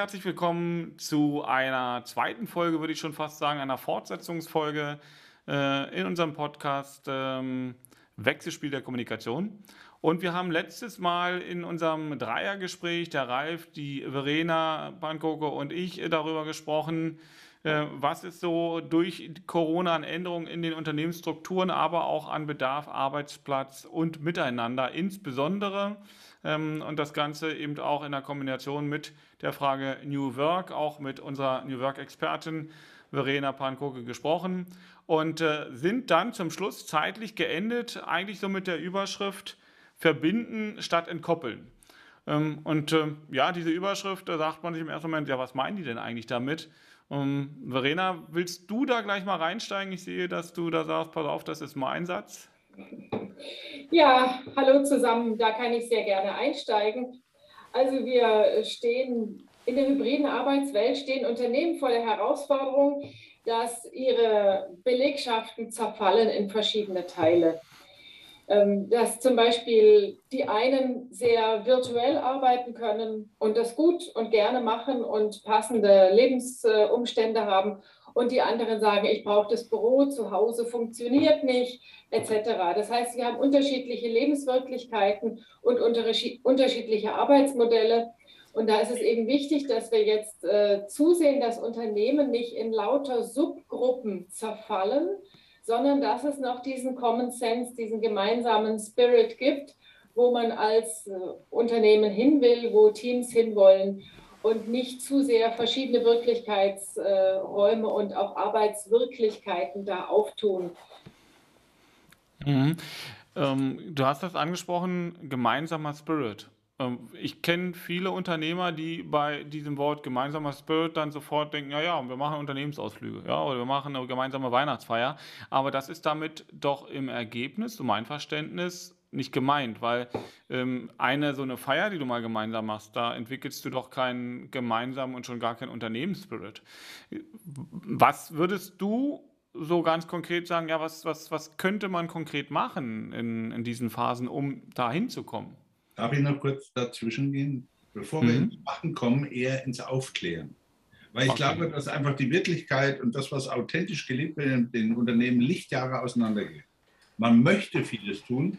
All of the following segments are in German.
herzlich willkommen zu einer zweiten Folge, würde ich schon fast sagen, einer Fortsetzungsfolge äh, in unserem Podcast ähm, Wechselspiel der Kommunikation. Und wir haben letztes Mal in unserem Dreiergespräch, der Ralf, die Verena Pankoko und ich, äh, darüber gesprochen, äh, was ist so durch Corona an Änderungen in den Unternehmensstrukturen, aber auch an Bedarf, Arbeitsplatz und Miteinander insbesondere. Ähm, und das Ganze eben auch in der Kombination mit der Frage New Work, auch mit unserer New Work-Expertin Verena Pankoke gesprochen und äh, sind dann zum Schluss zeitlich geendet, eigentlich so mit der Überschrift Verbinden statt entkoppeln. Ähm, und äh, ja, diese Überschrift, da sagt man sich im ersten Moment, ja, was meinen die denn eigentlich damit? Um, Verena, willst du da gleich mal reinsteigen? Ich sehe, dass du da sagst, pass auf, das ist mein Satz. Ja, hallo zusammen, da kann ich sehr gerne einsteigen. Also wir stehen in der hybriden Arbeitswelt, stehen Unternehmen vor der Herausforderung, dass ihre Belegschaften zerfallen in verschiedene Teile. Ähm, dass zum Beispiel die einen sehr virtuell arbeiten können und das gut und gerne machen und passende Lebensumstände haben und die anderen sagen, ich brauche das Büro, zu Hause funktioniert nicht, etc. Das heißt, wir haben unterschiedliche Lebenswirklichkeiten und unterschiedliche Arbeitsmodelle. Und da ist es eben wichtig, dass wir jetzt äh, zusehen, dass Unternehmen nicht in lauter Subgruppen zerfallen, sondern dass es noch diesen Common Sense, diesen gemeinsamen Spirit gibt, wo man als äh, Unternehmen hin will, wo Teams hinwollen und nicht zu sehr verschiedene Wirklichkeitsräume und auch Arbeitswirklichkeiten da auftun. Mhm. Ähm, du hast das angesprochen, gemeinsamer Spirit. Ähm, ich kenne viele Unternehmer, die bei diesem Wort gemeinsamer Spirit dann sofort denken, ja, ja, wir machen Unternehmensausflüge, ja, oder wir machen eine gemeinsame Weihnachtsfeier. Aber das ist damit doch im Ergebnis, so mein Verständnis, nicht gemeint, weil ähm, eine so eine Feier, die du mal gemeinsam machst, da entwickelst du doch keinen gemeinsamen und schon gar keinen Unternehmensspirit. Was würdest du so ganz konkret sagen, ja, was, was, was könnte man konkret machen in, in diesen Phasen, um da hinzukommen? Darf ich noch kurz dazwischen gehen? Bevor mhm. wir ins Machen kommen, eher ins Aufklären. Weil ich okay. glaube, dass einfach die Wirklichkeit und das, was authentisch gelebt wird in den Unternehmen, Lichtjahre auseinandergeht. Man möchte vieles tun,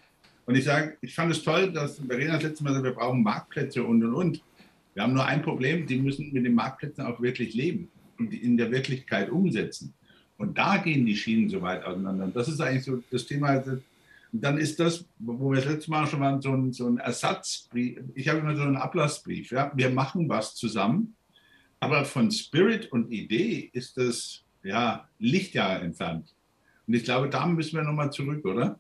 und ich sage, ich fand es toll, dass Verena das letzte Mal sagt, wir brauchen Marktplätze und und und. Wir haben nur ein Problem, die müssen mit den Marktplätzen auch wirklich leben und in der Wirklichkeit umsetzen. Und da gehen die Schienen so weit auseinander. Und das ist eigentlich so das Thema. Und dann ist das, wo wir das letzte Mal schon waren, so ein, so ein Ersatzbrief. Ich habe immer so einen Ablassbrief. Ja? Wir machen was zusammen, aber von Spirit und Idee ist das ja Lichtjahre entfernt. Und ich glaube, da müssen wir nochmal zurück, oder?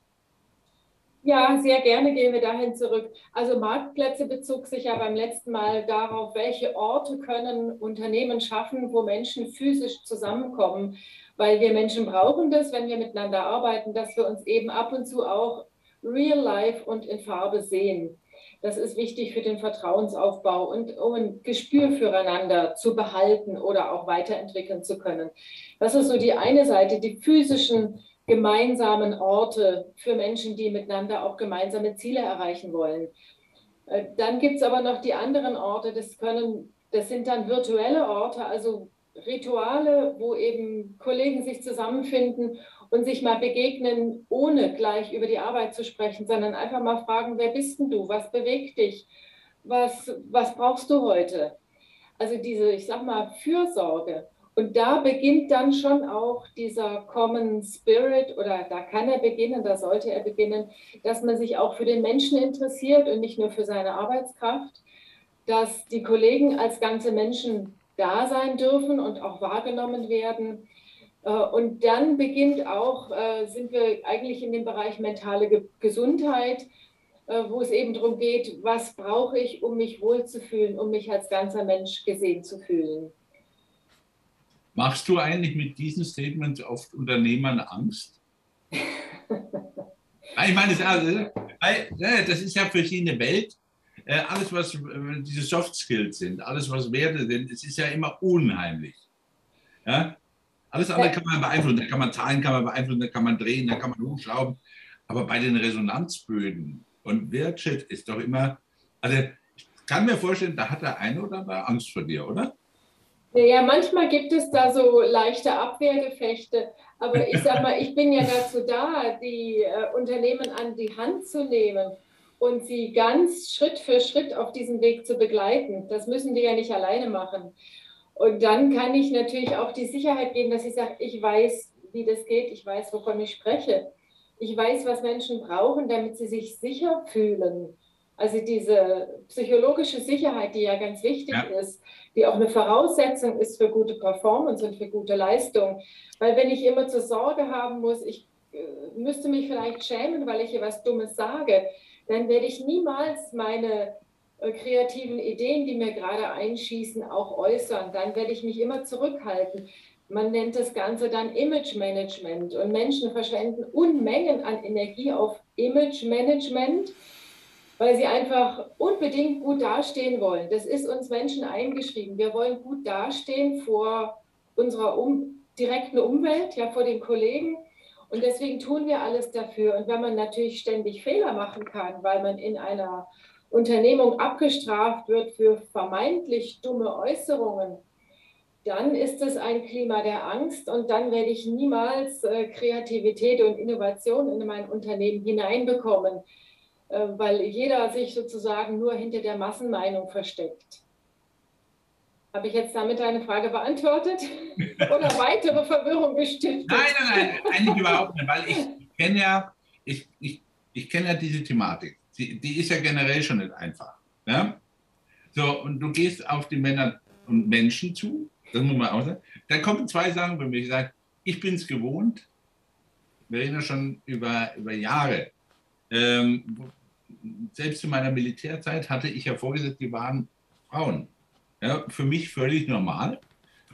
Ja, sehr gerne gehen wir dahin zurück. Also Marktplätze bezog sich ja beim letzten Mal darauf, welche Orte können Unternehmen schaffen, wo Menschen physisch zusammenkommen. Weil wir Menschen brauchen das, wenn wir miteinander arbeiten, dass wir uns eben ab und zu auch real life und in Farbe sehen. Das ist wichtig für den Vertrauensaufbau und um ein Gespür füreinander zu behalten oder auch weiterentwickeln zu können. Das ist so die eine Seite, die physischen gemeinsamen Orte für Menschen, die miteinander auch gemeinsame Ziele erreichen wollen. Äh, dann gibt es aber noch die anderen Orte, das können, das sind dann virtuelle Orte, also Rituale, wo eben Kollegen sich zusammenfinden und sich mal begegnen, ohne gleich über die Arbeit zu sprechen, sondern einfach mal fragen, wer bist denn du? Was bewegt dich? Was, was brauchst du heute? Also diese, ich sag mal, Fürsorge. Und da beginnt dann schon auch dieser Common Spirit oder da kann er beginnen, da sollte er beginnen, dass man sich auch für den Menschen interessiert und nicht nur für seine Arbeitskraft, dass die Kollegen als ganze Menschen da sein dürfen und auch wahrgenommen werden. Äh, und dann beginnt auch, äh, sind wir eigentlich in dem Bereich mentale Gesundheit, äh, wo es eben darum geht, was brauche ich, um mich wohlzufühlen, um mich als ganzer Mensch gesehen zu fühlen. Machst du eigentlich mit diesen Statements oft Unternehmern Angst? ich meine, das ist ja für sie eine Welt, äh, alles, was äh, diese Soft Skills sind, alles, was Werte sind, es ist ja immer unheimlich. Ja? Alles andere kann man beeinflussen. Da kann man Zahlen kann man beeinflussen, da kann man drehen, da kann man hochschrauben. Aber bei den Resonanzböden und Wirtschaft ist doch immer, also kann mir vorstellen, da hat der eine oder andere Angst vor dir, oder? Naja, manchmal gibt es da so leichte Abwehrgefechte. Aber ich sag mal, ich bin ja dazu da, die äh, Unternehmen an die Hand zu nehmen und sie ganz Schritt für Schritt auf diesem Weg zu begleiten. Das müssen die ja nicht alleine machen. Und dann kann ich natürlich auch die Sicherheit geben, dass ich sage, ich weiß, wie das geht, ich weiß, wovon ich spreche. Ich weiß, was Menschen brauchen, damit sie sich sicher fühlen. Also diese psychologische Sicherheit, die ja ganz wichtig ja. ist, die auch eine Voraussetzung ist für gute Performance und für gute Leistung. Weil wenn ich immer zur Sorge haben muss, ich äh, müsste mich vielleicht schämen, weil ich hier was Dummes sage, dann werde ich niemals meine äh, kreativen Ideen, die mir gerade einschießen, auch äußern. Dann werde ich mich immer zurückhalten. Man nennt das Ganze dann Image Management. Und Menschen verschwenden Unmengen an Energie auf Image Management, weil sie einfach unbedingt gut dastehen wollen. Das ist uns Menschen eingeschrieben. Wir wollen gut dastehen vor unserer um, direkten Umwelt, ja, vor den Kollegen. Und deswegen tun wir alles dafür. Und wenn man natürlich ständig Fehler machen kann, weil man in einer Unternehmung abgestraft wird für vermeintlich dumme Äußerungen, dann ist es ein Klima der Angst und dann werde ich niemals äh, Kreativität und Innovation in mein Unternehmen hineinbekommen, weil jeder sich sozusagen nur hinter der Massenmeinung versteckt. Habe ich jetzt damit deine Frage beantwortet oder weitere Verwirrung gestiftet? Nein, nein, nein, eigentlich überhaupt nicht, weil ich kenne ja, ich, ich, ich kenne ja diese Thematik die, die ist ja generell schon nicht einfach. Ja? So, und du gehst auf die Männer und Menschen zu, das muss man auch sagen. Dann kommen zwei Sachen bei mir. Ich sage, ich bin es gewohnt, wir reden ja schon über, über Jahre. Ähm, selbst zu meiner Militärzeit hatte ich ja vorgesetzt, die waren Frauen. Ja, für mich völlig normal.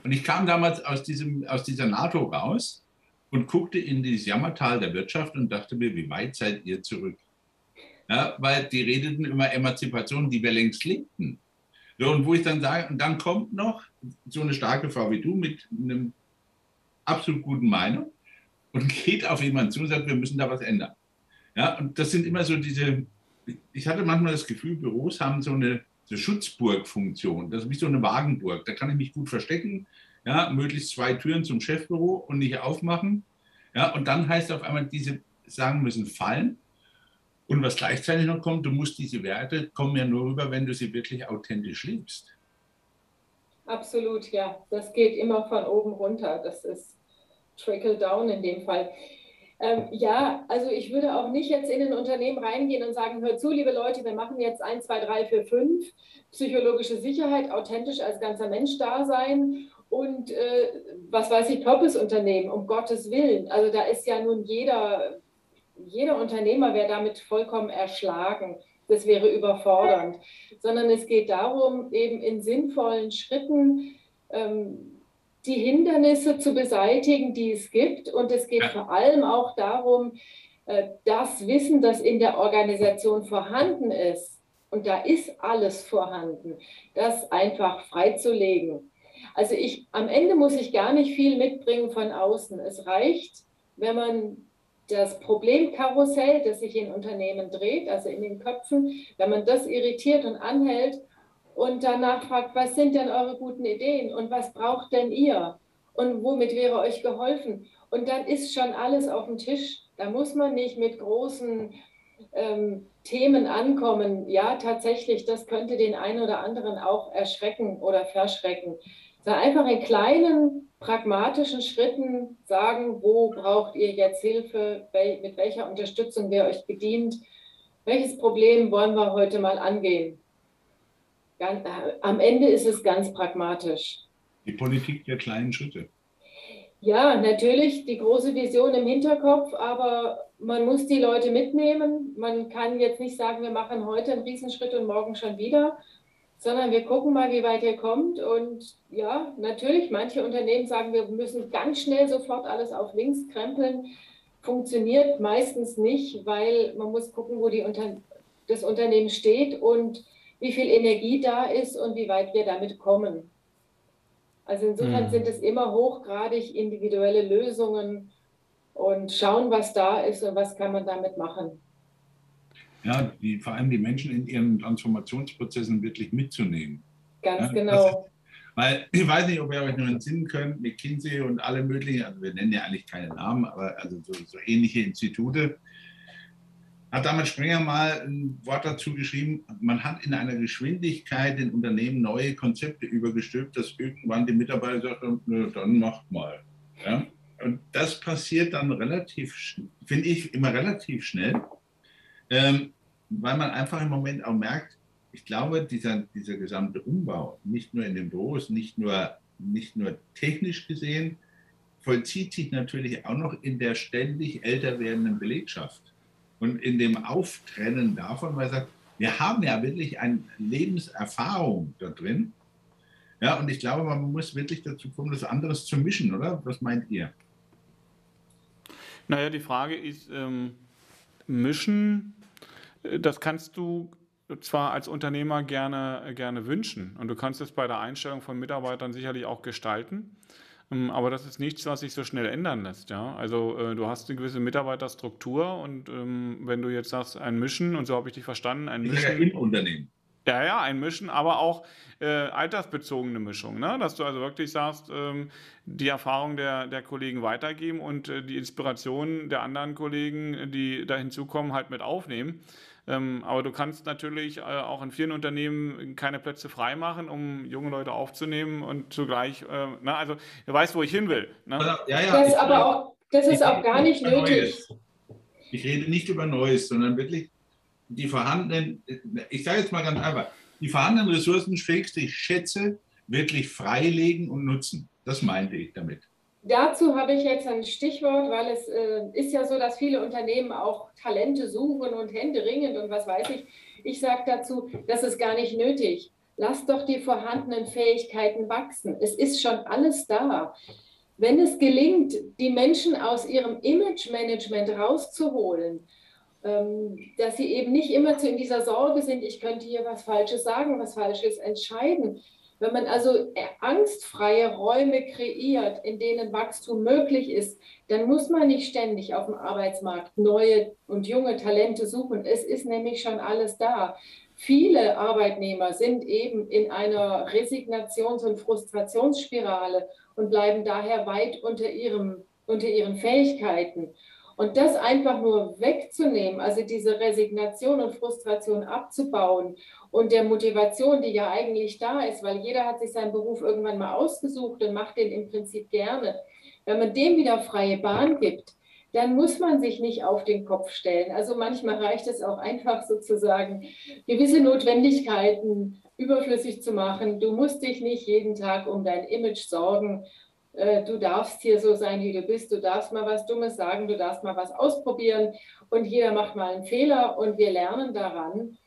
Und ich kam damals aus, diesem, aus dieser NATO raus und guckte in dieses Jammertal der Wirtschaft und dachte mir, wie weit seid ihr zurück? ja, weil die redeten über Emanzipation, die wir längst lebten. So, und wo ich dann sage, und dann kommt noch so eine starke Frau wie du mit einem absolut guten Meinung und geht auf jemanden zu und sagt, wir müssen da was ändern. Ja, und das sind immer so diese, ich hatte manchmal das Gefühl, Büros haben so eine, so Schutzburgfunktion. Das ist wie so eine Wagenburg. Da kann ich mich gut verstecken. Ja, möglichst zwei Türen zum Chefbüro und nicht aufmachen. Ja, und dann heißt auf einmal, diese sagen müssen fallen. Und was gleichzeitig noch kommt, du musst diese Werte kommen ja nur rüber, wenn du sie wirklich authentisch lebst. Absolut, ja. Das geht immer von oben runter. Das ist Trickle Down in dem Fall. Ähm, ja, also ich würde auch nicht jetzt in ein Unternehmen reingehen und sagen, hört zu, liebe Leute, wir machen jetzt 1, 2, 3, 4, 5, psychologische Sicherheit, authentisch als ganzer Mensch da sein und äh, was weiß ich, Purpose-Unternehmen, um Gottes Willen. Also da ist ja nun jeder jeder Unternehmer wäre damit vollkommen erschlagen. Das wäre überfordernd. Sondern es geht darum, eben in sinnvollen Schritten ähm, die Hindernisse zu beseitigen, die es gibt. Und es geht vor allem auch darum, äh, das Wissen, das in der Organisation vorhanden ist, und da ist alles vorhanden, das einfach freizulegen. Also ich, am Ende muss ich gar nicht viel mitbringen von außen. Es reicht, wenn man das Problemkarussell, das sich in Unternehmen dreht, also in den Köpfen, wenn man das irritiert und anhält und danach fragt, was sind denn eure guten Ideen und was braucht denn ihr und womit wäre euch geholfen? Und dann ist schon alles auf dem Tisch. Da muss man nicht mit großen ähm, Themen ankommen. Ja, tatsächlich, das könnte den einen oder anderen auch erschrecken oder verschrecken sondern einfach in kleinen, pragmatischen Schritten sagen, wo braucht ihr jetzt Hilfe, mit welcher Unterstützung wir euch bedient, welches Problem wollen wir heute mal angehen. Ganz, am Ende ist es ganz pragmatisch. Die Politik der kleinen Schritte. Ja, natürlich die große Vision im Hinterkopf, aber man muss die Leute mitnehmen. Man kann jetzt nicht sagen, wir machen heute einen Riesenschritt und morgen schon wieder, sondern wir gucken mal, wie weit ihr kommt. Und ja, natürlich, manche Unternehmen sagen, wir müssen ganz schnell sofort alles auf links krempeln. Funktioniert meistens nicht, weil man muss gucken, wo die Unter das Unternehmen steht und wie viel Energie da ist und wie weit wir damit kommen. Also insofern mhm. sind es immer hochgradig individuelle Lösungen und schauen, was da ist und was kann man damit machen. Ja, die, vor allem die Menschen in ihren Transformationsprozessen wirklich mitzunehmen. Ganz ja, genau. Weil ich weiß nicht, ob ihr euch noch entsinnen könnt, McKinsey und alle möglichen, also wir nennen ja eigentlich keine Namen, aber also so, so ähnliche Institute, hat damals Springer mal ein Wort dazu geschrieben, man hat in einer Geschwindigkeit den Unternehmen neue Konzepte übergestülpt, dass irgendwann die Mitarbeiter sagen, dann macht mal. Ja? Und das passiert dann relativ, finde ich, immer relativ schnell, ähm, weil man einfach im Moment auch merkt, ich glaube, dieser, dieser gesamte Umbau, nicht nur in den Büros, nicht nur, nicht nur technisch gesehen, vollzieht sich natürlich auch noch in der ständig älter werdenden Belegschaft und in dem Auftrennen davon, weil er sagt, wir haben ja wirklich eine Lebenserfahrung da drin. Ja, und ich glaube, man muss wirklich dazu kommen, das anderes zu mischen, oder? Was meint ihr? Naja, die Frage ist, ähm, mischen, äh, das kannst du zwar als Unternehmer gerne, gerne wünschen und du kannst es bei der Einstellung von Mitarbeitern sicherlich auch gestalten. Ähm, aber das ist nichts, was sich so schnell ändern lässt. Ja? Also äh, du hast eine gewisse Mitarbeiterstruktur und ähm, wenn du jetzt sagst, ein Mischen, und so habe ich dich verstanden, ein Mischen. Ja, im Unternehmen. Ja, ja, ein Mischen, aber auch äh, altersbezogene Mischung, ne? dass du also wirklich sagst, ähm, die Erfahrung der, der Kollegen weitergeben und äh, die Inspiration der anderen Kollegen, die da hinzukommen, halt mit aufnehmen. Ähm, aber du kannst natürlich äh, auch in vielen Unternehmen keine Plätze freimachen, um junge Leute aufzunehmen und zugleich, äh, na, also du weißt, wo ich hin will. Ne? Ja, ja, das, aber auch, das ist auch gar nicht nötig. Neues. Ich rede nicht über Neues, sondern wirklich die vorhandenen, ich sage jetzt mal ganz einfach, die vorhandenen Ressourcen, Schrägstrich Schätze, wirklich freilegen und nutzen. Das meinte ich damit. Dazu habe ich jetzt ein Stichwort, weil es äh, ist ja so, dass viele Unternehmen auch Talente suchen und Hände ringend und was weiß ich. Ich sage dazu, das ist gar nicht nötig. Lass doch die vorhandenen Fähigkeiten wachsen. Es ist schon alles da. Wenn es gelingt, die Menschen aus ihrem Image-Management rauszuholen, ähm, dass sie eben nicht immer zu in dieser Sorge sind, ich könnte hier was Falsches sagen, was Falsches entscheiden, wenn man also äh, angstfreie Räume kreiert, in denen Wachstum möglich ist, dann muss man nicht ständig auf dem Arbeitsmarkt neue und junge Talente suchen. Es ist nämlich schon alles da. Viele Arbeitnehmer sind eben in einer Resignations- und Frustrationsspirale und bleiben daher weit unter, ihrem, unter ihren Fähigkeiten. Und das einfach nur wegzunehmen, also diese Resignation und Frustration abzubauen und der Motivation, die ja eigentlich da ist, weil jeder hat sich seinen Beruf irgendwann mal ausgesucht und macht den im Prinzip gerne. Wenn man dem wieder freie Bahn gibt, dann muss man sich nicht auf den Kopf stellen. Also manchmal reicht es auch einfach sozusagen, gewisse Notwendigkeiten überflüssig zu machen. Du musst dich nicht jeden Tag um dein Image sorgen äh, du darfst hier so sein, wie du bist, du darfst mal was Dummes sagen, du darfst mal was ausprobieren und jeder macht mal einen Fehler und wir lernen daran.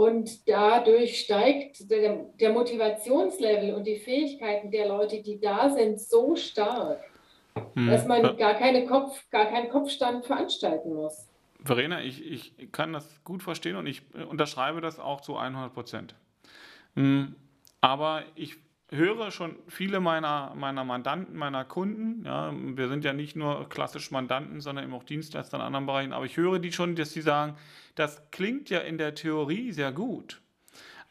Und dadurch steigt der, der Motivationslevel und die Fähigkeiten der Leute, die da sind, so stark, hm. dass man gar, keine Kopf, gar keinen Kopfstand veranstalten muss. Verena, ich, ich kann das gut verstehen und ich unterschreibe das auch zu 100 Prozent. Hm, aber ich höre schon viele meiner, meiner Mandanten, meiner Kunden, ja, wir sind ja nicht nur klassisch Mandanten, sondern eben auch Dienstleister in anderen Bereichen, aber ich höre die schon, dass sie sagen, das klingt ja in der Theorie sehr gut,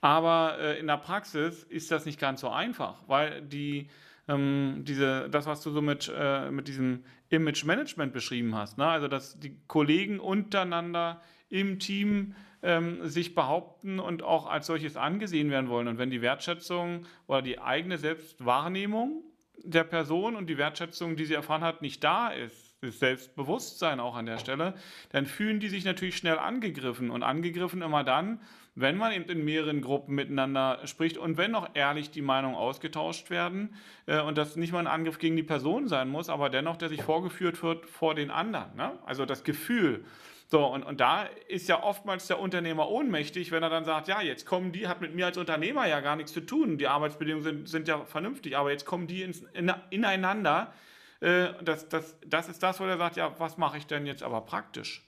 aber äh, in der Praxis ist das nicht ganz so einfach, weil die, ähm, diese, das, was du so mit, äh, mit diesem Image Management beschrieben hast, ne? also dass die Kollegen untereinander im Team ähm, sich behaupten und auch als solches angesehen werden wollen. Und wenn die Wertschätzung oder die eigene Selbstwahrnehmung der Person und die Wertschätzung, die sie erfahren hat, nicht da ist, das Selbstbewusstsein auch an der Stelle, dann fühlen die sich natürlich schnell angegriffen und angegriffen immer dann, wenn man eben in mehreren Gruppen miteinander spricht und wenn auch ehrlich die Meinungen ausgetauscht werden äh, und das nicht mal ein Angriff gegen die Person sein muss, aber dennoch, der sich vorgeführt wird vor den anderen. Ne? Also das Gefühl. So, und, und da ist ja oftmals der Unternehmer ohnmächtig, wenn er dann sagt, ja, jetzt kommen die, hat mit mir als Unternehmer ja gar nichts zu tun, die Arbeitsbedingungen sind, sind ja vernünftig, aber jetzt kommen die ins, in, ineinander. Äh, das, das, das ist das, wo er sagt, ja, was mache ich denn jetzt aber praktisch?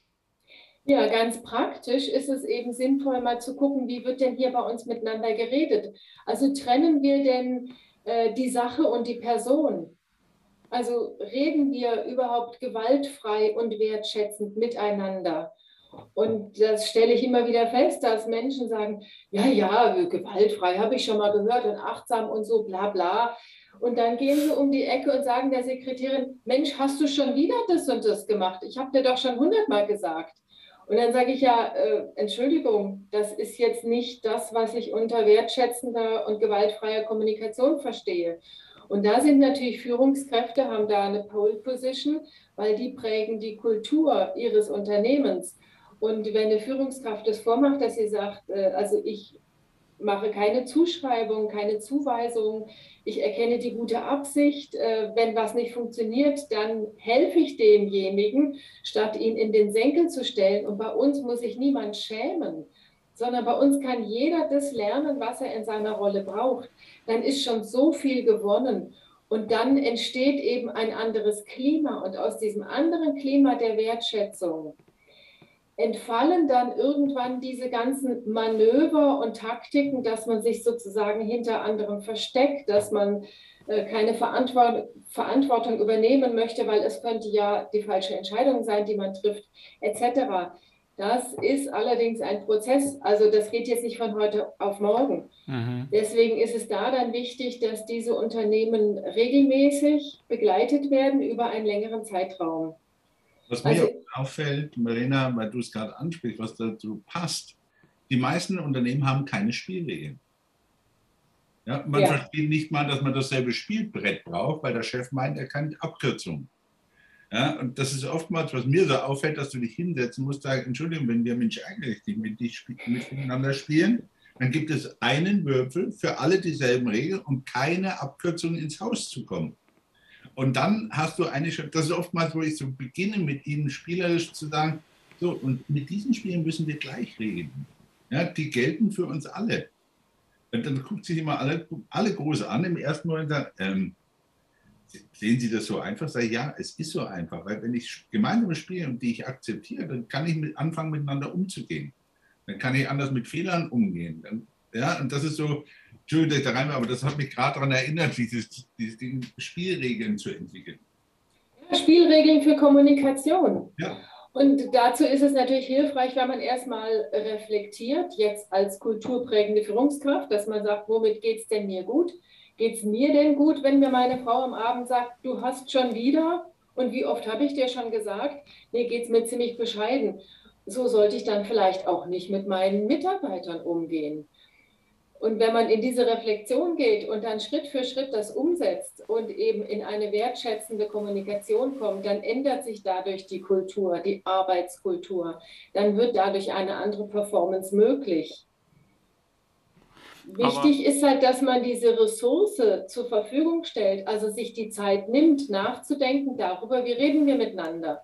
Ja, ganz praktisch ist es eben sinnvoll, mal zu gucken, wie wird denn hier bei uns miteinander geredet. Also trennen wir denn äh, die Sache und die Person? Also reden wir überhaupt gewaltfrei und wertschätzend miteinander? Und das stelle ich immer wieder fest, dass Menschen sagen, ja, ja, gewaltfrei habe ich schon mal gehört und achtsam und so, bla bla. Und dann gehen sie um die Ecke und sagen der Sekretärin, Mensch, hast du schon wieder das und das gemacht? Ich habe dir doch schon hundertmal gesagt. Und dann sage ich ja, äh, Entschuldigung, das ist jetzt nicht das, was ich unter wertschätzender und gewaltfreier Kommunikation verstehe. Und da sind natürlich Führungskräfte, haben da eine Pole Position, weil die prägen die Kultur ihres Unternehmens. Und wenn eine Führungskraft das vormacht, dass sie sagt, äh, also ich mache keine Zuschreibung, keine Zuweisung, ich erkenne die gute Absicht, äh, wenn was nicht funktioniert, dann helfe ich demjenigen, statt ihn in den Senkel zu stellen. Und bei uns muss sich niemand schämen, sondern bei uns kann jeder das lernen, was er in seiner Rolle braucht. Dann ist schon so viel gewonnen. Und dann entsteht eben ein anderes Klima. Und aus diesem anderen Klima der Wertschätzung entfallen dann irgendwann diese ganzen Manöver und Taktiken, dass man sich sozusagen hinter anderen versteckt, dass man äh, keine Verantwortung übernehmen möchte, weil es könnte ja die falsche Entscheidung sein, die man trifft, etc. Das ist allerdings ein Prozess, also das geht jetzt nicht von heute auf morgen. Mhm. Deswegen ist es da dann wichtig, dass diese Unternehmen regelmäßig begleitet werden über einen längeren Zeitraum. Was mir also, auffällt, Marina, weil du es gerade ansprichst, was dazu passt, die meisten Unternehmen haben keine Spielregeln. Ja, man ja. versteht nicht mal, dass man dasselbe Spielbrett braucht, weil der Chef meint, er kann Abkürzungen. Ja, und das ist oftmals, was mir so auffällt, dass du dich hinsetzen musst, sagen, Entschuldigung, wenn wir Mensch eigentlich nicht mit dich, miteinander spielen, dann gibt es einen Würfel für alle dieselben Regeln und keine Abkürzungen ins Haus zu kommen. Und dann hast du eine, das ist oftmals, wo ich so beginne, mit ihnen spielerisch zu sagen, so, und mit diesen Spielen müssen wir gleich reden. Ja, die gelten für uns alle. Und dann guckt sich immer alle, alle groß an im ersten Moment sagt, ähm, sehen Sie das so einfach? Sag ich, ja, es ist so einfach, weil wenn ich gemeinsame Spiele und die ich akzeptiere, dann kann ich mit, anfangen, miteinander umzugehen. Dann kann ich anders mit Fehlern umgehen. Dann, ja, und das ist so, Entschuldigung, dass ich da rein aber das hat mich gerade daran erinnert, dieses, dieses Ding, Spielregeln zu entwickeln. Spielregeln für Kommunikation. Ja. Und dazu ist es natürlich hilfreich, wenn man erstmal reflektiert, jetzt als kulturprägende Führungskraft, dass man sagt, womit geht es denn mir gut? Geht es mir denn gut, wenn mir meine Frau am Abend sagt, du hast schon wieder? Und wie oft habe ich dir schon gesagt? Nee, geht es mir ziemlich bescheiden. So sollte ich dann vielleicht auch nicht mit meinen Mitarbeitern umgehen. Und wenn man in diese Reflexion geht und dann Schritt für Schritt das umsetzt und eben in eine wertschätzende Kommunikation kommt, dann ändert sich dadurch die Kultur, die Arbeitskultur. Dann wird dadurch eine andere Performance möglich. Wichtig Aber ist halt, dass man diese Ressource zur Verfügung stellt, also sich die Zeit nimmt, nachzudenken darüber, wie reden wir miteinander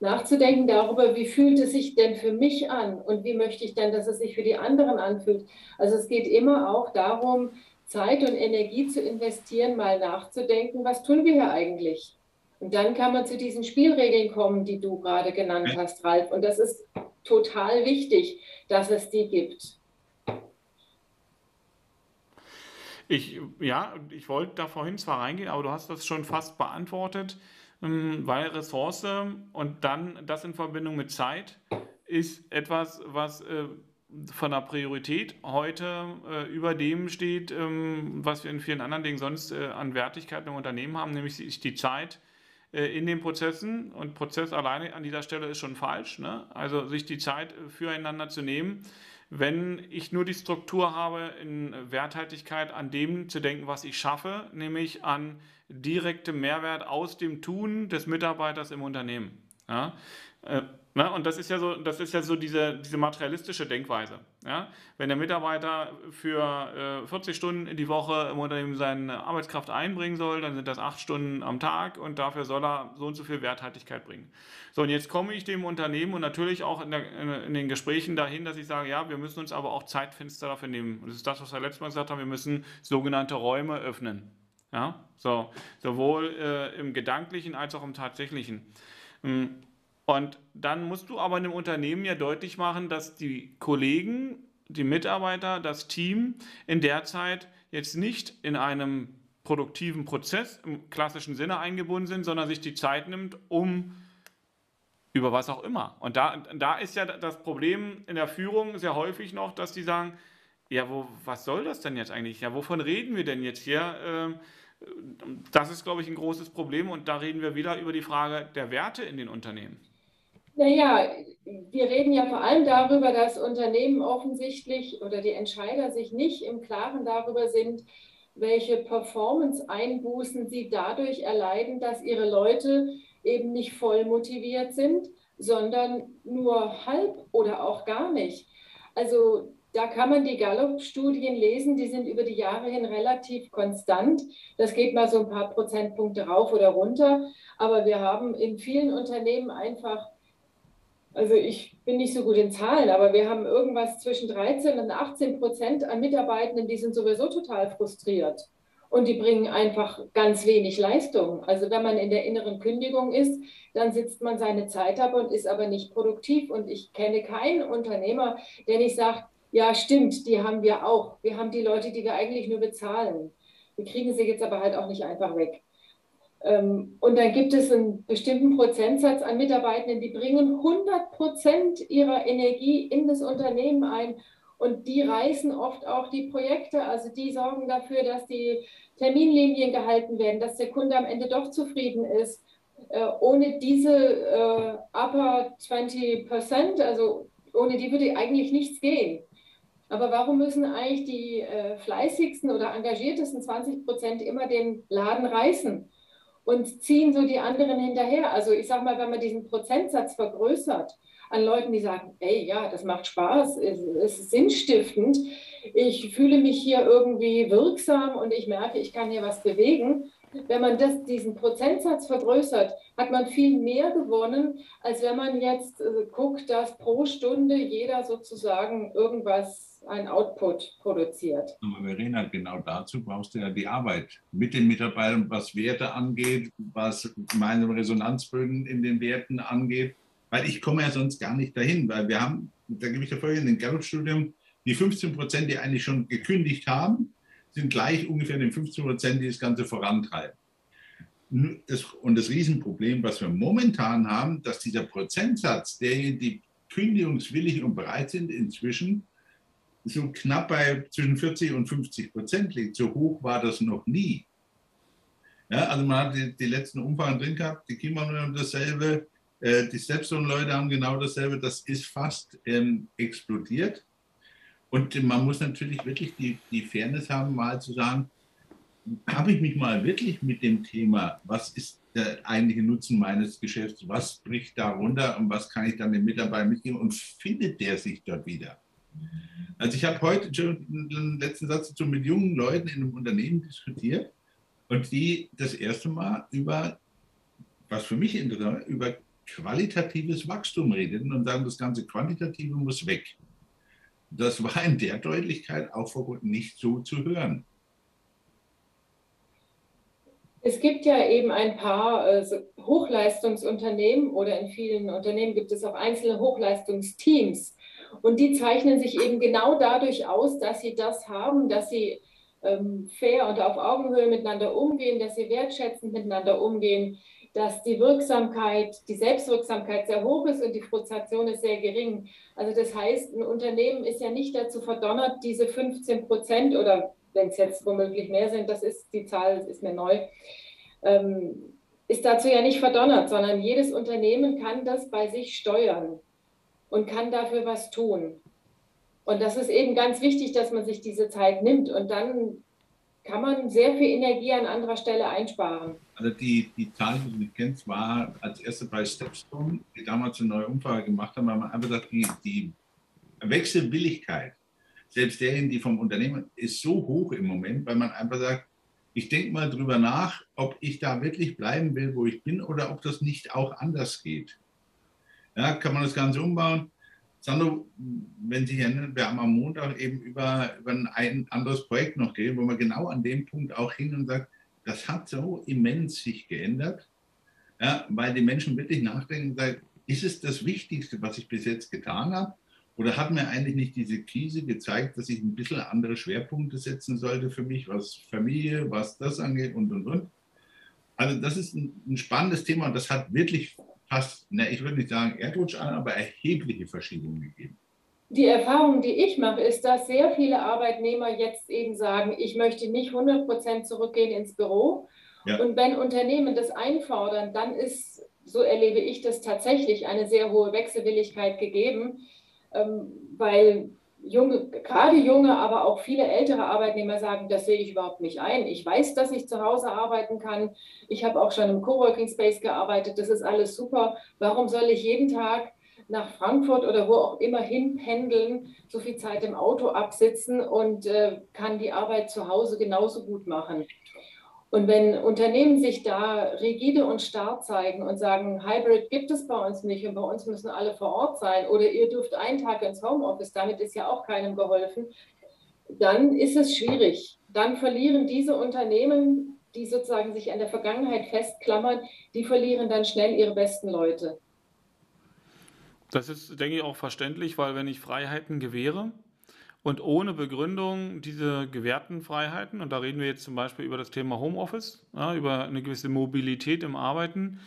nachzudenken darüber, wie fühlt es sich denn für mich an und wie möchte ich denn, dass es sich für die anderen anfühlt. Also es geht immer auch darum, Zeit und Energie zu investieren, mal nachzudenken, was tun wir hier eigentlich? Und dann kann man zu diesen Spielregeln kommen, die du gerade genannt hast, Ralf. Und das ist total wichtig, dass es die gibt. Ich, ja, ich wollte da vorhin zwar reingehen, aber du hast das schon fast beantwortet. Ähm, weil Ressource und dann das in Verbindung mit Zeit ist etwas, was äh, von der Priorität heute äh, über dem steht, ähm, was wir in vielen anderen Dingen sonst äh, an Wertigkeit im Unternehmen haben, nämlich die Zeit in den Prozessen. Und Prozess alleine an dieser Stelle ist schon falsch. Ne? Also sich die Zeit füreinander zu nehmen. Wenn ich nur die Struktur habe, in Werthaltigkeit an dem zu denken, was ich schaffe, nämlich an direkte Mehrwert aus dem Tun des Mitarbeiters im Unternehmen. Ja? Äh, ne? Und das ist ja so, das ist ja so diese, diese materialistische Denkweise. Ja? Wenn der Mitarbeiter für äh, 40 Stunden die Woche im Unternehmen seine Arbeitskraft einbringen soll, dann sind das acht Stunden am Tag und dafür soll er so und so viel Werthaltigkeit bringen. So, und jetzt komme ich dem Unternehmen und natürlich auch in, der, in, den Gesprächen dahin, dass ich sage, ja, wir müssen uns aber auch Zeitfenster dafür nehmen. Und das ist das, was wir letztes Mal gesagt haben, wir müssen sogenannte Räume öffnen. Ja, so, sowohl äh, im Gedanklichen als auch im Tatsächlichen. Hm, und dann musst du aber in einem Unternehmen ja deutlich machen, dass die Kollegen, die Mitarbeiter, das Team in der Zeit jetzt nicht in einem produktiven Prozess im klassischen Sinne eingebunden sind, sondern sich die Zeit nimmt, um über was auch immer. Und da, da ist ja das Problem in der Führung sehr häufig noch, dass die sagen, ja, wo, was soll das denn jetzt eigentlich? Ja, wovon reden wir denn jetzt hier? Ähm, das ist, glaube ich, ein großes Problem und da reden wir wieder über die Frage der Werte in den Unternehmen. Naja, wir reden ja vor allem darüber, dass Unternehmen offensichtlich oder die Entscheider sich nicht im Klaren darüber sind, welche Performance-Einbußen sie dadurch erleiden, dass ihre Leute eben nicht voll motiviert sind, sondern nur halb oder auch gar nicht. Also da kann man die Gallup-Studien lesen, die sind über die Jahre hin relativ konstant. Das geht mal so ein paar Prozentpunkte rauf oder runter. Aber wir haben in vielen Unternehmen einfach, also ich bin nicht so gut in Zahlen, aber wir haben irgendwas zwischen 13 und 18 Prozent an Mitarbeitenden, die sind sowieso total frustriert. Und die bringen einfach ganz wenig Leistung. Also wenn man in der inneren Kündigung ist, dann sitzt man seine Zeit ab und ist aber nicht produktiv. Und ich kenne keinen Unternehmer, der nicht sagt, ja, stimmt, die haben wir auch. Wir haben die Leute, die wir eigentlich nur bezahlen. Wir kriegen sie jetzt aber halt auch nicht einfach weg. Ähm, und dann gibt es einen bestimmten Prozentsatz an Mitarbeitenden, die bringen 100 Prozent ihrer Energie in das Unternehmen ein. Und die reißen oft auch die Projekte, also die sorgen dafür, dass die Terminlinien gehalten werden, dass der Kunde am Ende doch zufrieden ist. Äh, ohne diese äh, upper 20 Prozent, also ohne die würde eigentlich nichts gehen. Aber warum müssen eigentlich die äh, fleißigsten oder engagiertesten 20 Prozent immer den Laden reißen und ziehen so die anderen hinterher? Also ich sage mal, wenn man diesen Prozentsatz vergrößert an Leuten, die sagen, ey, ja, das macht Spaß, es, ist sinnstiftend, ich fühle mich hier irgendwie wirksam und ich merke, ich kann hier was bewegen, wenn man das, diesen Prozentsatz vergrößert, hat man viel mehr gewonnen, als wenn man jetzt äh, guckt, dass pro Stunde jeder sozusagen irgendwas, ein Output produziert. Aber Verena, genau dazu brauchst du ja die Arbeit mit den Mitarbeitern, was Werte angeht, was meine Resonanzbögen in den Werten angeht, weil ich komme ja sonst gar nicht dahin, weil wir haben, da gebe ich dir vorhin in den Gallup-Studium, die 15 Prozent, die eigentlich schon gekündigt haben, sind gleich ungefähr den 15 Prozent, die das Ganze vorantreiben. Das, und das Riesenproblem, was wir momentan haben, dass dieser Prozentsatz derjenigen, die kündigungswillig und bereit sind, inzwischen so knapp bei zwischen 40 und 50 Prozent liegt. So hoch war das noch nie. Ja, also man hat die, die letzten Umfragen drin gehabt, die Klimaneule haben dasselbe, äh, die Stepstone-Leute haben genau dasselbe, das ist fast ähm, explodiert. Und man muss natürlich wirklich die, die Fairness haben, mal zu sagen, habe ich mich mal wirklich mit dem Thema, was ist der eigentliche Nutzen meines Geschäfts, was bricht darunter und was kann ich dann den Mitarbeitern mitgeben und findet der sich dort wieder? Also ich habe heute schon den letzten Satz dazu mit jungen Leuten in einem Unternehmen diskutiert und die das erste Mal über, was für mich interessant über qualitatives Wachstum redeten und sagen, das ganze Quantitative muss weg. Das war in der Deutlichkeit auch vor Gott nicht so zu hören. Es gibt ja eben ein paar äh, Hochleistungsunternehmen oder in vielen Unternehmen gibt es auch einzelne Hochleistungsteams. Und die zeichnen sich eben genau dadurch aus, dass sie das haben, dass sie ähm, fair und auf Augenhöhe miteinander umgehen, dass sie wertschätzend miteinander umgehen, dass die Wirksamkeit, die Selbstwirksamkeit sehr hoch ist und die Frustration ist sehr gering. Also das heißt, ein Unternehmen ist ja nicht dazu verdonnert, diese 15 Prozent oder wenn es jetzt womöglich mehr sind, das ist die Zahl, ist mir neu, ähm, ist dazu ja nicht verdonnert, sondern jedes Unternehmen kann das bei sich steuern und kann dafür was tun. Und das ist eben ganz wichtig, dass man sich diese Zeit nimmt und dann kann man sehr viel Energie an anderer Stelle einsparen. Also die, die Zahl, die du kennst, war als erste bei Stepstone, die damals eine neue Umfrage gemacht haben, haben wir einfach gesagt, die, die Wechselwilligkeit, selbst derjenigen, die vom Unternehmen, ist so hoch im Moment, weil man einfach sagt, ich denke mal drüber nach, ob ich da wirklich bleiben will, wo ich bin, oder ob das nicht auch anders geht. Ja, kann man das Ganze umbauen? Sandro, wenn Sie erinnern, wir haben am Montag eben über, über ein anderes Projekt noch geredet, wo man genau an dem Punkt auch hin und sagt, das hat so immens sich geändert, ja, weil die Menschen wirklich nachdenken, sagen, ist es das Wichtigste, was ich bis jetzt getan habe? Oder hat mir eigentlich nicht diese Krise gezeigt, dass ich ein bisschen andere Schwerpunkte setzen sollte für mich, was Familie, was das angeht und, und, und. Also das ist ein, ein spannendes Thema und das hat wirklich fast, na, ich würde nicht sagen Erdrutsch an, aber erhebliche Verschiebungen gegeben. Die Erfahrung, die ich mache, ist, dass sehr viele Arbeitnehmer jetzt eben sagen, ich möchte nicht 100 Prozent zurückgehen ins Büro. Ja. Und wenn Unternehmen das einfordern, dann ist, so erlebe ich das tatsächlich, eine sehr hohe Wechselwilligkeit gegeben, ähm, weil junge, gerade junge, aber auch viele ältere Arbeitnehmer sagen, das sehe ich überhaupt nicht ein. Ich weiß, dass ich zu Hause arbeiten kann. Ich habe auch schon im Coworking Space gearbeitet. Das ist alles super. Warum soll ich jeden Tag nach Frankfurt oder wo auch immer hin pendeln, so viel Zeit im Auto absitzen und äh, kann die Arbeit zu Hause genauso gut machen? Und wenn Unternehmen sich da rigide und starr zeigen und sagen, Hybrid gibt es bei uns nicht und bei uns müssen alle vor Ort sein oder ihr dürft einen Tag ins Homeoffice, damit ist ja auch keinem geholfen, dann ist es schwierig. Dann verlieren diese Unternehmen, die sozusagen sich an der Vergangenheit festklammern, die verlieren dann schnell ihre besten Leute. Das ist, denke ich, auch verständlich, weil wenn ich Freiheiten gewähre, und ohne Begründung diese gewährten Freiheiten, und da reden wir jetzt zum Beispiel über das Thema Homeoffice, ja, über eine gewisse Mobilität im Arbeiten,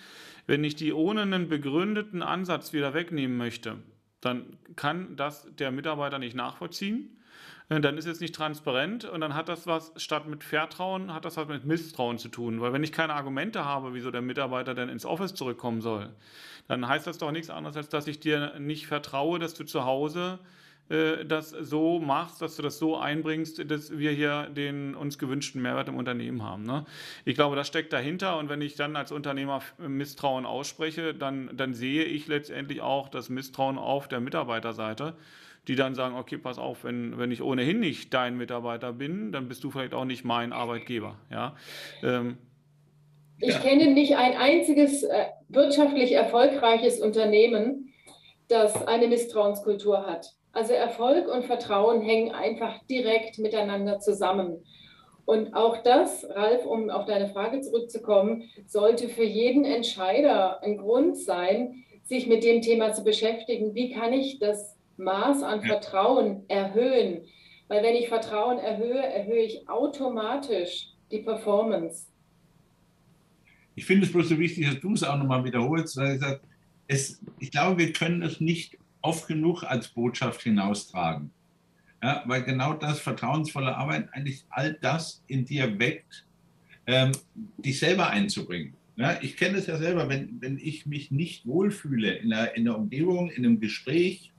wenn ich die ohne einen begründeten Ansatz wieder wegnehmen möchte, dann kann das der Mitarbeiter nicht nachvollziehen. Äh, dann ist es nicht transparent und dann hat das was statt mit Vertrauen, hat das was mit Misstrauen zu tun. Weil wenn ich keine Argumente habe, wieso der Mitarbeiter denn ins Office zurückkommen soll, dann heißt das doch nichts anderes, als dass ich dir nicht vertraue, dass du zu Hause äh, das so machst, dass du das so einbringst, dass wir hier den uns gewünschten Mehrwert im Unternehmen haben. Ne? Ich glaube, das steckt dahinter und wenn ich dann als Unternehmer Misstrauen ausspreche, dann, dann sehe ich letztendlich auch das Misstrauen auf der Mitarbeiterseite, die dann sagen, okay, pass auf, wenn, wenn ich ohnehin nicht dein Mitarbeiter bin, dann bist du vielleicht auch nicht mein Arbeitgeber. Ja? Ähm, ich kenne nicht ein einziges äh, wirtschaftlich erfolgreiches Unternehmen, das eine Misstrauenskultur hat. Also Erfolg und Vertrauen hängen einfach direkt miteinander zusammen. Und auch das, Ralf, um auf deine Frage zurückzukommen, sollte für jeden Entscheider ein Grund sein, sich mit dem Thema zu beschäftigen. Wie kann ich das Maß an Vertrauen erhöhen? Weil wenn ich Vertrauen erhöhe, erhöhe ich automatisch die Performance. Ich finde es bloß so wichtig, dass du es auch nochmal wiederholst, weil ich, sage, es, ich glaube, wir können es nicht oft genug als Botschaft hinaustragen. Ja, weil genau das, vertrauensvolle Arbeit, eigentlich all das in dir weckt, ähm, dich selber einzubringen. Ja, ich kenne es ja selber, wenn, wenn ich mich nicht wohlfühle in der, in der Umgebung, in einem Gespräch,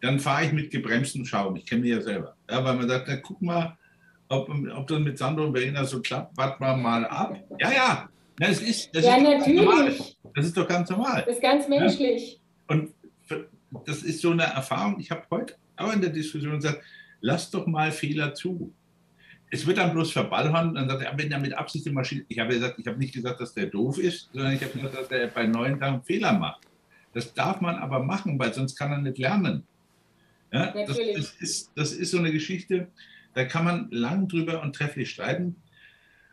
dann fahre ich mit gebremstem Schaum. Ich kenne mich ja selber. Ja, weil man sagt, na, guck mal, ob, ob das mit Sandro und Verena so klappt, warten wir mal ab. Ja, ja, das ist, das ja, ist natürlich. Das ist doch ganz normal. Das ist ganz menschlich. Ja? Und das ist so eine Erfahrung. Ich habe heute auch in der Diskussion gesagt, lass doch mal Fehler zu. Es wird dann bloß verballhornt, dann sagt er, wenn er mit Absicht die Maschine. Ich habe gesagt, ich habe nicht gesagt, dass der doof ist, sondern ich habe gesagt, dass er bei neuen Tagen Fehler macht. Das darf man aber machen, weil sonst kann er nicht lernen. Ja, das, das, ist, das ist so eine Geschichte, da kann man lang drüber und trefflich streiten.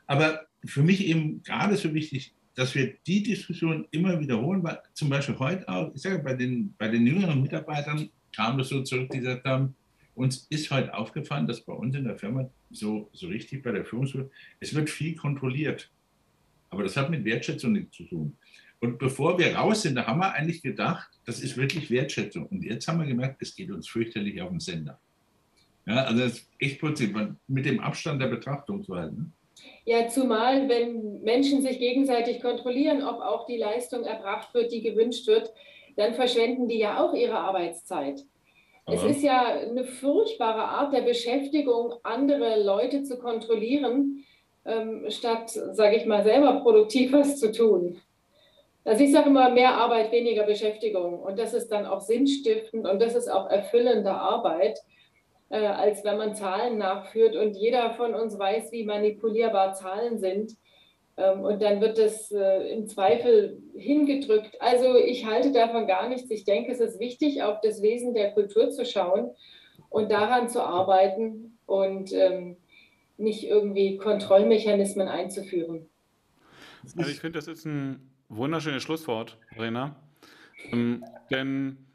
Aber für mich eben gerade so wichtig, dass wir die Diskussion immer wiederholen, weil zum Beispiel heute auch, ich sage, bei den, bei den jüngeren Mitarbeitern kam das so zurück, die gesagt haben, uns ist heute aufgefallen, dass bei uns in der Firma so, so richtig bei der Führungsführung, es wird viel kontrolliert. Aber das hat mit Wertschätzung nichts zu tun. Und bevor wir raus sind, da haben wir eigentlich gedacht, das ist wirklich Wertschätzung. Und jetzt haben wir gemerkt, es geht uns fürchterlich auf den Sender. Ja, also das ist echt putzig, mit dem Abstand der Betrachtungsweise. Ja, zumal, wenn Menschen sich gegenseitig kontrollieren, ob auch die Leistung erbracht wird, die gewünscht wird, dann verschwenden die ja auch ihre Arbeitszeit. Aha. Es ist ja eine furchtbare Art der Beschäftigung, andere Leute zu kontrollieren, ähm, statt, sage ich mal, selber produktiv was zu tun. Also ich sage immer, mehr Arbeit, weniger Beschäftigung. Und das ist dann auch sinnstiftend und das ist auch erfüllende Arbeit äh, als wenn man Zahlen nachführt. Und jeder von uns weiß, wie manipulierbar Zahlen sind. Ähm, und dann wird das äh, im Zweifel hingedrückt. Also ich halte davon gar nichts. Ich denke, es ist wichtig, auf das Wesen der Kultur zu schauen und daran zu arbeiten und ähm, nicht irgendwie Kontrollmechanismen einzuführen. Also ich finde, das ist ein wunderschönes Schlusswort, Rena. Ähm, denn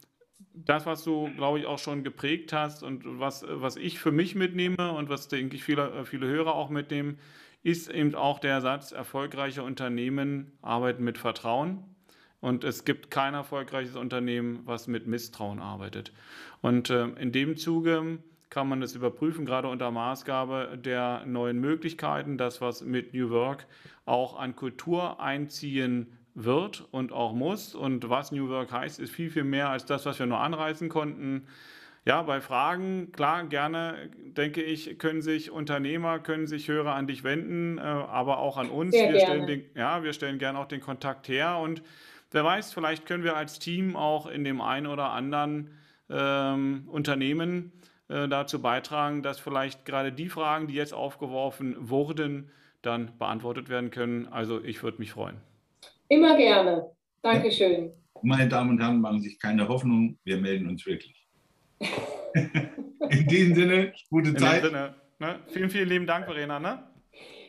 das, was du, glaube ich, auch schon geprägt hast und was, was ich für mich mitnehme und was, denke ich, viele, viele Hörer auch mitnehmen, ist eben auch der Satz, erfolgreiche Unternehmen arbeiten mit Vertrauen. Und es gibt kein erfolgreiches Unternehmen, was mit Misstrauen arbeitet. Und äh, in dem Zuge kann man das überprüfen, gerade unter Maßgabe der neuen Möglichkeiten, das, was mit New Work auch an Kultur einziehen wird und auch muss. Und was New Work heißt, ist viel, viel mehr als das, was wir nur anreißen konnten. Ja, bei Fragen, klar, gerne, denke ich, können sich Unternehmer, können sich Hörer an dich wenden, äh, aber auch an uns. Sehr wir gerne. stellen den, ja, wir stellen gerne auch den Kontakt her und wer weiß, vielleicht können wir als Team auch in dem einen oder anderen ähm, Unternehmen äh, dazu beitragen, dass vielleicht gerade die Fragen, die jetzt aufgeworfen wurden, dann beantwortet werden können. Also ich würde mich freuen. Immer gerne. Dankeschön. Meine Damen und Herren, machen sich keine Hoffnung, wir melden uns wirklich. In diesem Sinne, gute In Zeit. Sinne, ne? Vielen, vielen lieben Dank, Verena. Ne?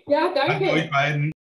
Ja, Danke danke. euch beiden.